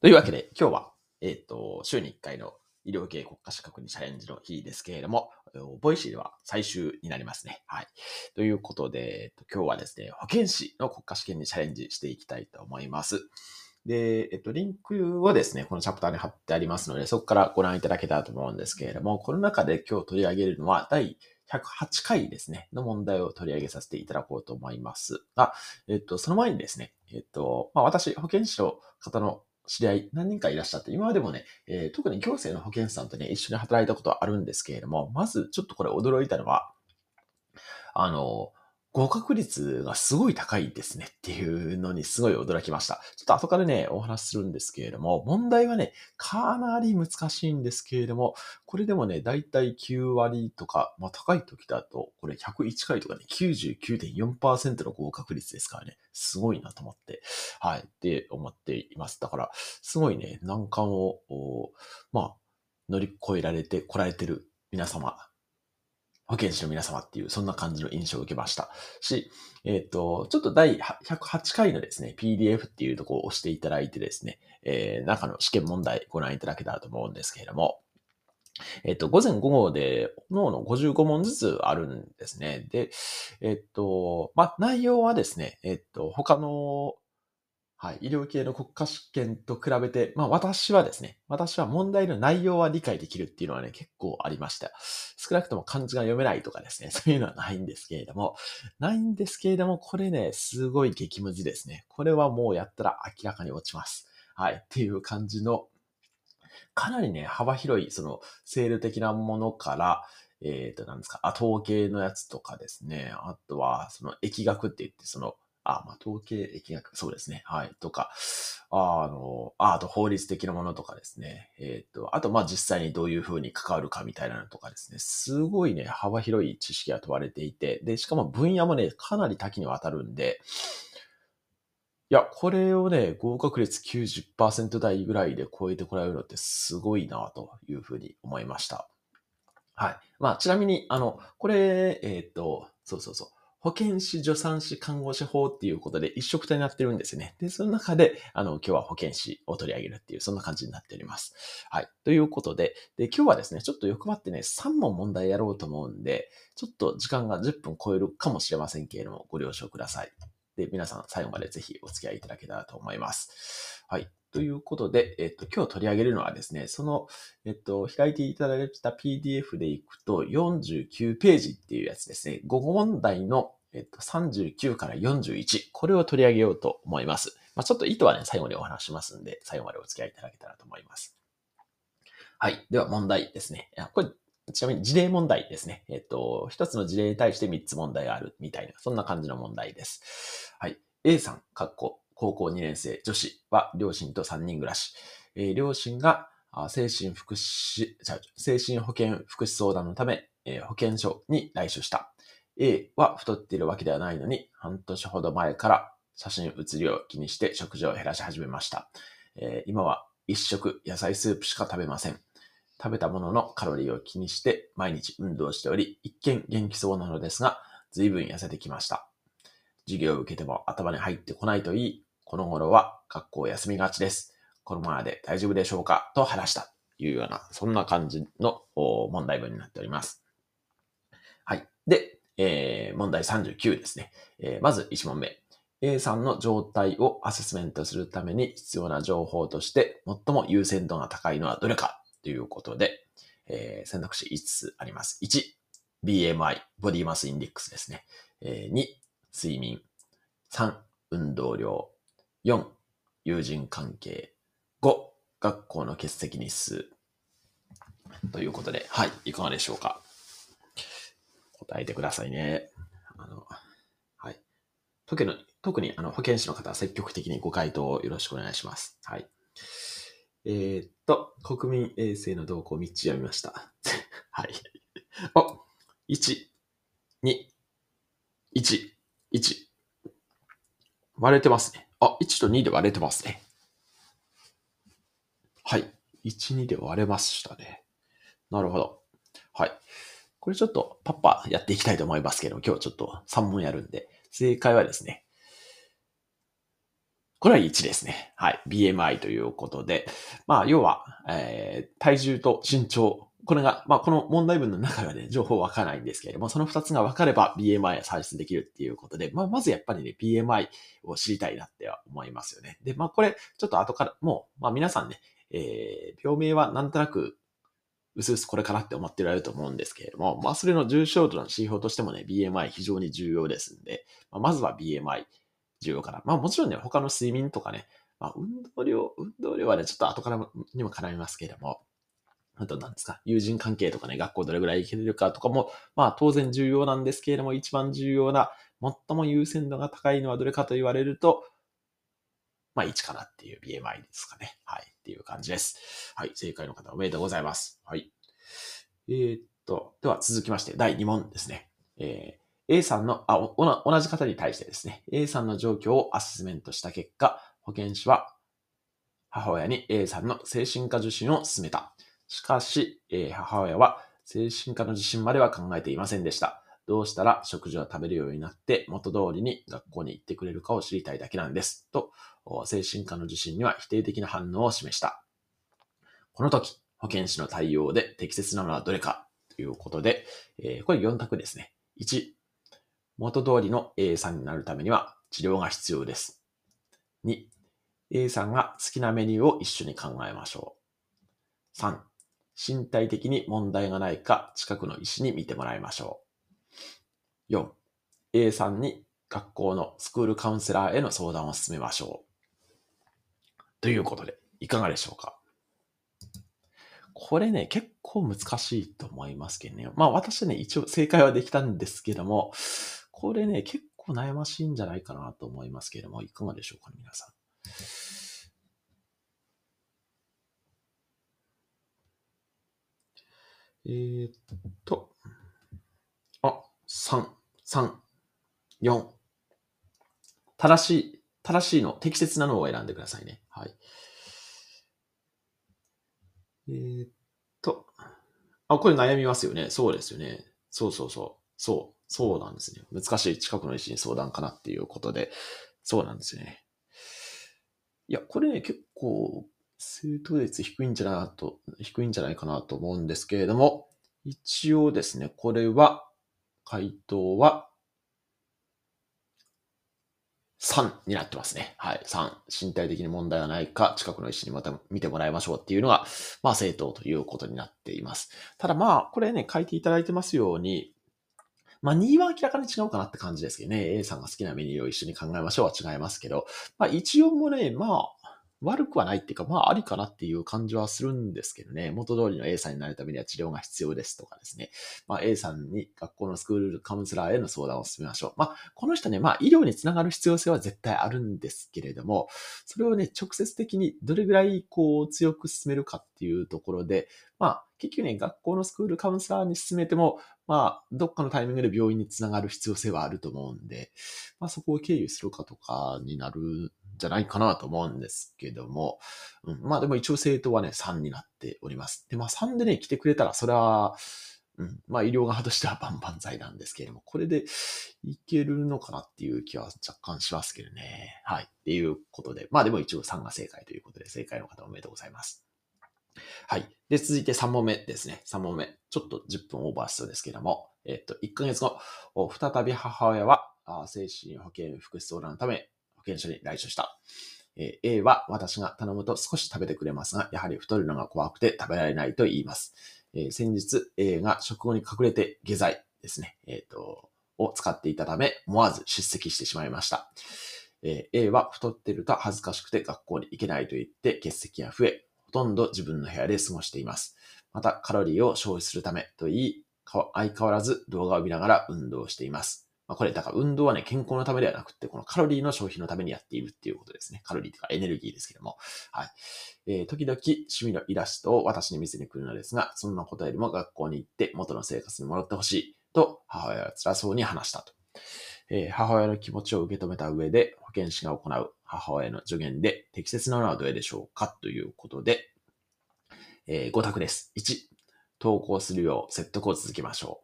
というわけで、今日は、えっ、と、週に1回の医療系国家資格にチャレンジの日ですけれども、 Voicy では最終になりますね。はい。ということで、今日はですね、保健師の国家試験にチャレンジしていきたいと思います。で、えっと、リンクをですね、このチャプターに貼ってありますので、そこからご覧いただけたらと思うんですけれども、この中で今日取り上げるのは、第108回ですね、の問題を取り上げさせていただこうと思いますが、えっと、その前にですね、えっと、まあ、私、保健師の方の知り合い何人かいらっしゃって、今までもね、えー、特に行政の保健師さんとね、一緒に働いたことはあるんですけれども、まずちょっとこれ驚いたのは、あの、合格率がすごい高いですねっていうのにすごい驚きました。ちょっと後からね、お話しするんですけれども、問題はね、かなり難しいんですけれども、これでもね、だいたい9割とか、まあ高い時だと、これ101回とかね、99.4%の合格率ですからね、すごいなと思って、はい、って思っています。だから、すごいね、難関を、まあ、乗り越えられてこられてる皆様保健師の皆様っていう、そんな感じの印象を受けましたし、えっ、ー、と、ちょっと第108回のですね、PDF っていうとこを押していただいてですね、えー、中の試験問題ご覧いただけたらと思うんですけれども、えっ、ー、と、午前午後で、脳の55問ずつあるんですね。で、えっ、と、ま、内容はですね、えっ、と、他のはい。医療系の国家試験と比べて、まあ私はですね、私は問題の内容は理解できるっていうのはね、結構ありました。少なくとも漢字が読めないとかですね、そういうのはないんですけれども、ないんですけれども、これね、すごい激ムズですね。これはもうやったら明らかに落ちます。はい。っていう感じの、かなりね、幅広い、その、セール的なものから、えっ、ー、と、なんですか、統計のやつとかですね。あとは、その、疫学って言って、その、あ、まあ、統計疫学、そうですね。はい。とか、あの、ああと法律的なものとかですね。えっ、と、あと、ま、実際にどういうふうに関わるかみたいなのとかですね。すごいね、幅広い知識が問われていて、で、しかも分野もね、かなり多岐にわたるんで、いや、これをね、合格率90%台ぐらいで超えてこられるのってすごいなというふうに思いました。はい。まあ、ちなみに、あの、これ、えっ、と、そうそうそう。保健師、助産師、看護師法っていうことで一色体になってるんですね。で、その中で、あの、今日は保健師を取り上げるっていう、そんな感じになっております。はい。ということで、で、今日はですね、ちょっと欲張ってね、3問問題やろうと思うんで、ちょっと時間が10分超えるかもしれませんけれども、ご了承ください。で、皆さん最後までぜひお付き合いいただけたらと思います。はい。ということで、えっと、今日取り上げるのはですね、その、えっと、開いていただいた PDF でいくと49ページっていうやつですね。5問題の、えっと、39から41。これを取り上げようと思います。まあ、ちょっと意図はね、最後にお話しますんで、最後までお付き合いいただけたらと思います。はい。では問題ですね。これ、ちなみに事例問題ですね。えっと、一つの事例に対して3つ問題があるみたいな、そんな感じの問題です。はい。A さん、かっこ高校2年生女子は両親と3人暮らし。えー、両親が精神福祉、精神保健福祉相談のため、えー、保健所に来所した。A は太っているわけではないのに、半年ほど前から写真写りを気にして食事を減らし始めました。えー、今は一食野菜スープしか食べません。食べたもののカロリーを気にして毎日運動しており、一見元気そうなのですが、随分痩せてきました。授業を受けても頭に入ってこないといい、この頃は学校休みがちです。このままで大丈夫でしょうかと話したというような、そんな感じの問題文になっております。はい。で、えー、問題39ですね。えー、まず1問目。A さんの状態をアセスメントするために必要な情報として最も優先度が高いのはどれかということで、えー、選択肢5つあります。1、BMI、ボディマスインデックスですね。えー、2、睡眠。3、運動量。4、友人関係。5、学校の欠席日数。ということで、はい、いかがでしょうか。答えてくださいね。あの、はい。特に、特にあの保健師の方は積極的にご回答をよろしくお願いします。はい。えー、っと、国民衛生の動向を3つ読みました。はい。お、1、2、1、1。割れてますね。あ、1と2で割れてますね。はい。1、2で割れましたね。なるほど。はい。これちょっとパッパやっていきたいと思いますけど、今日ちょっと3問やるんで、正解はですね、これは1ですね。はい。BMI ということで、まあ、要は、えー、体重と身長、これが、まあ、この問題文の中ではね、情報わからないんですけれども、その2つが分かれば BMI を算出できるっていうことで、まあ、まずやっぱりね、BMI を知りたいなっては思いますよね。で、まあ、これ、ちょっと後から、もう、まあ、皆さんね、えー、病名はなんとなく、うすうすこれかなって思ってられると思うんですけれども、まあ、それの重症度の指標としてもね、BMI 非常に重要ですんで、まあ、まずは BMI 重要かな。まあ、もちろんね、他の睡眠とかね、まあ、運動量、運動量はね、ちょっと後からにも絡みますけれども、あと何ですか、友人関係とかね、学校どれぐらい行けるかとかも、まあ当然重要なんですけれども、一番重要な、最も優先度が高いのはどれかと言われると、まあ1かなっていう BMI ですかね。はい。っていう感じです。はい。正解の方おめでとうございます。はい。えー、っと、では続きまして、第2問ですね。えー、A さんの、あ、同じ方に対してですね、A さんの状況をアセスメントした結果、保健師は母親に A さんの精神科受診を勧めた。しかし、えー、母親は精神科の受診までは考えていませんでした。どうしたら食事を食べるようになって元通りに学校に行ってくれるかを知りたいだけなんです。と、精神科の受診には否定的な反応を示した。この時、保健師の対応で適切なのはどれかということで、えー、これ4択ですね。1、元通りの A さんになるためには治療が必要です。2、A さんが好きなメニューを一緒に考えましょう。3、身体的に問題がないか近くの医師に見てもらいましょう。4、A さんに学校のスクールカウンセラーへの相談を進めましょう。ということで、いかがでしょうか？これね、結構難しいと思いますけどね。まあ私ね、一応正解はできたんですけども、これね、結構悩ましいんじゃないかなと思いますけども、いかがでしょうかね、皆さん？えー、っと、あ、3、3、4。正しい、正しいの、適切なのを選んでくださいね。はい。えー、っと、あ、これ悩みますよね。そうですよね。そうそうそう。そう、そうなんですね。難しい近くの医師に相談かなっていうことで、そうなんですよね。いや、これね、結構、正答率低いんじゃないと、低いんじゃないかなと思うんですけれども、一応ですね、これは、回答は、3になってますね。はい。3。身体的に問題がないか、近くの医師にまた見てもらいましょうっていうのが、まあ、正当ということになっています。ただまあ、これね、書いていただいてますように、まあ、2は明らかに違うかなって感じですけどね。A さんが好きなメニューを一緒に考えましょうは違いますけど、まあ、一応もね、まあ、悪くはないっていうか、まあありかなっていう感じはするんですけどね。元通りの A さんになるためには治療が必要ですとかですね。まあ A さんに学校のスクールカウンセラーへの相談を進めましょう。まあこの人ね、まあ医療につながる必要性は絶対あるんですけれども、それをね、直接的にどれぐらいこう強く進めるかっていうところで、まあ結局ね、学校のスクールカウンセラーに進めても、まあ、どっかのタイミングで病院につながる必要性はあると思うんで、まあそこを経由するかとかになるじゃないかなと思うんですけども、うん、まあでも一応生徒はね、3になっております。で、まあ3でね、来てくれたら、それは、うん、まあ医療側としては万々歳なんですけれども、これでいけるのかなっていう気は若干しますけどね。はい。っていうことで、まあでも一応3が正解ということで、正解の方おめでとうございます。はい。で、続いて3問目ですね。3問目。ちょっと10分オーバーしそうですけども、えっと、1ヶ月後、再び母親は、精神保健福祉相談のため、保健所に来所した。え A は私が頼むと少し食べてくれますが、やはり太るのが怖くて食べられないと言います。え先日 A が食後に隠れて下剤ですね、えっ、ー、と、を使っていたため、思わず出席してしまいました。え A は太ってると恥ずかしくて学校に行けないと言って欠席が増え、ほとんど自分の部屋で過ごしています。また、カロリーを消費するためと言い、相変わらず動画を見ながら運動しています。まあ、これ、だから運動はね、健康のためではなくて、このカロリーの消費のためにやっているっていうことですね。カロリーとかエネルギーですけども。はい。えー、時々趣味のイラストを私に見せに来るのですが、そんなことよりも学校に行って元の生活に戻ってほしいと母親は辛そうに話したと。えー、母親の気持ちを受け止めた上で保健師が行う母親の助言で適切なのはどれでしょうかということで、えー、5択です。1、投稿するよう説得を続けましょ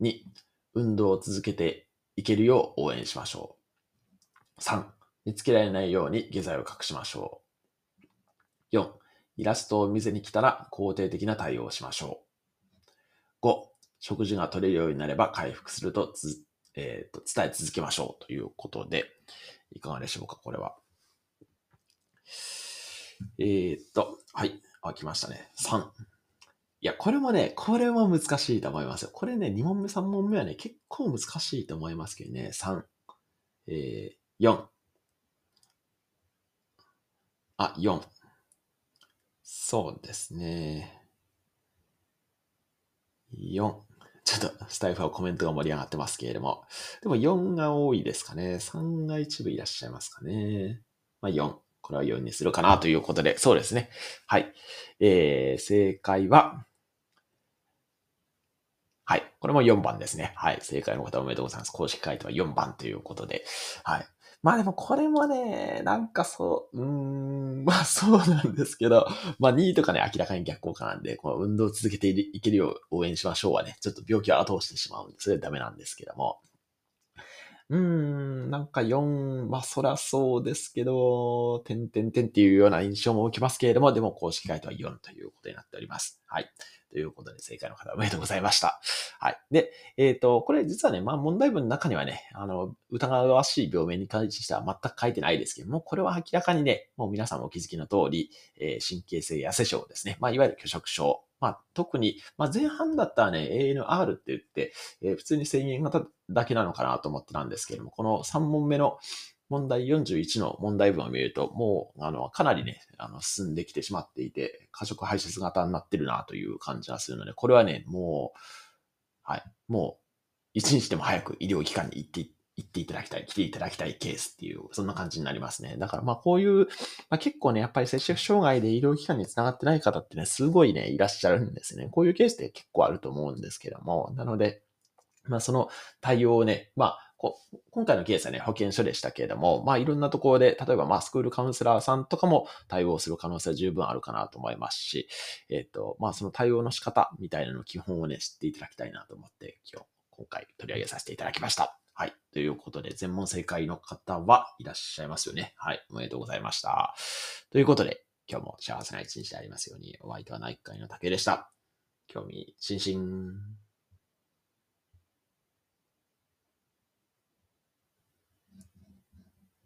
う。2、運動を続けていけるよう応援しましょう。3、見つけられないように下剤を隠しましょう。4、イラストを見せに来たら肯定的な対応をしましょう。5、食事が取れるようになれば回復するとつ、えー、と伝え続けましょうということで、いかがでしょうか、これは。えー、っと、はい。あ、来ましたね。3。いや、これもね、これも難しいと思いますよ。これね、2問目、3問目はね、結構難しいと思いますけどね。3。えー、4。あ、4。そうですね。4。ちょっとスタイフはコメントが盛り上がってますけれども。でも4が多いですかね。3が一部いらっしゃいますかね。まあ4。これは4にするかなということで、そうですね。はい。えー、正解は、はい。これも4番ですね。はい。正解の方おめでとうございます。公式回答は4番ということで。はい。まあでもこれもね、なんかそう、うーん、まあそうなんですけど、まあ2位とかね、明らかに逆効果なんで、この運動を続けていけるよう応援しましょうはね、ちょっと病気を後押してしまうんで、それはダメなんですけども。うーん、なんか4、まあそらそうですけど、点々点っていうような印象も受けますけれども、でも公式回答は4ということになっております。はい。ということで、正解の方おめでとうございました。はい。で、えっ、ー、と、これ実はね、まあ問題文の中にはね、あの、疑わしい病名に関しては全く書いてないですけども、これは明らかにね、もう皆さんもお気づきの通り、えー、神経性痩せ症ですね。まあいわゆる拒食症。まあ特に、まあ前半だったらね、ANR って言って、えー、普通に制限型だけなのかなと思ってたんですけども、この3問目の問題41の問題文を見ると、もう、あの、かなりね、あの、進んできてしまっていて、過食排泄型になってるなという感じがするので、これはね、もう、はい、もう、一日でも早く医療機関に行って行っていただきたい、来ていただきたいケースっていう、そんな感じになりますね。だからまあこういう、まあ、結構ね、やっぱり接触障害で医療機関につながってない方ってね、すごいね、いらっしゃるんですね。こういうケースって結構あると思うんですけども、なので、まあその対応をね、まあこ今回のケースはね、保健所でしたけれども、まあいろんなところで、例えばまあスクールカウンセラーさんとかも対応する可能性は十分あるかなと思いますし、えっ、ー、と、まあその対応の仕方みたいなの基本をね、知っていただきたいなと思って、今日、今回取り上げさせていただきました。はい。ということで、全問正解の方はいらっしゃいますよね。はい。おめでとうございました。ということで、今日も幸せな一日でありますように、お相手は内科医の竹でした。興味津々。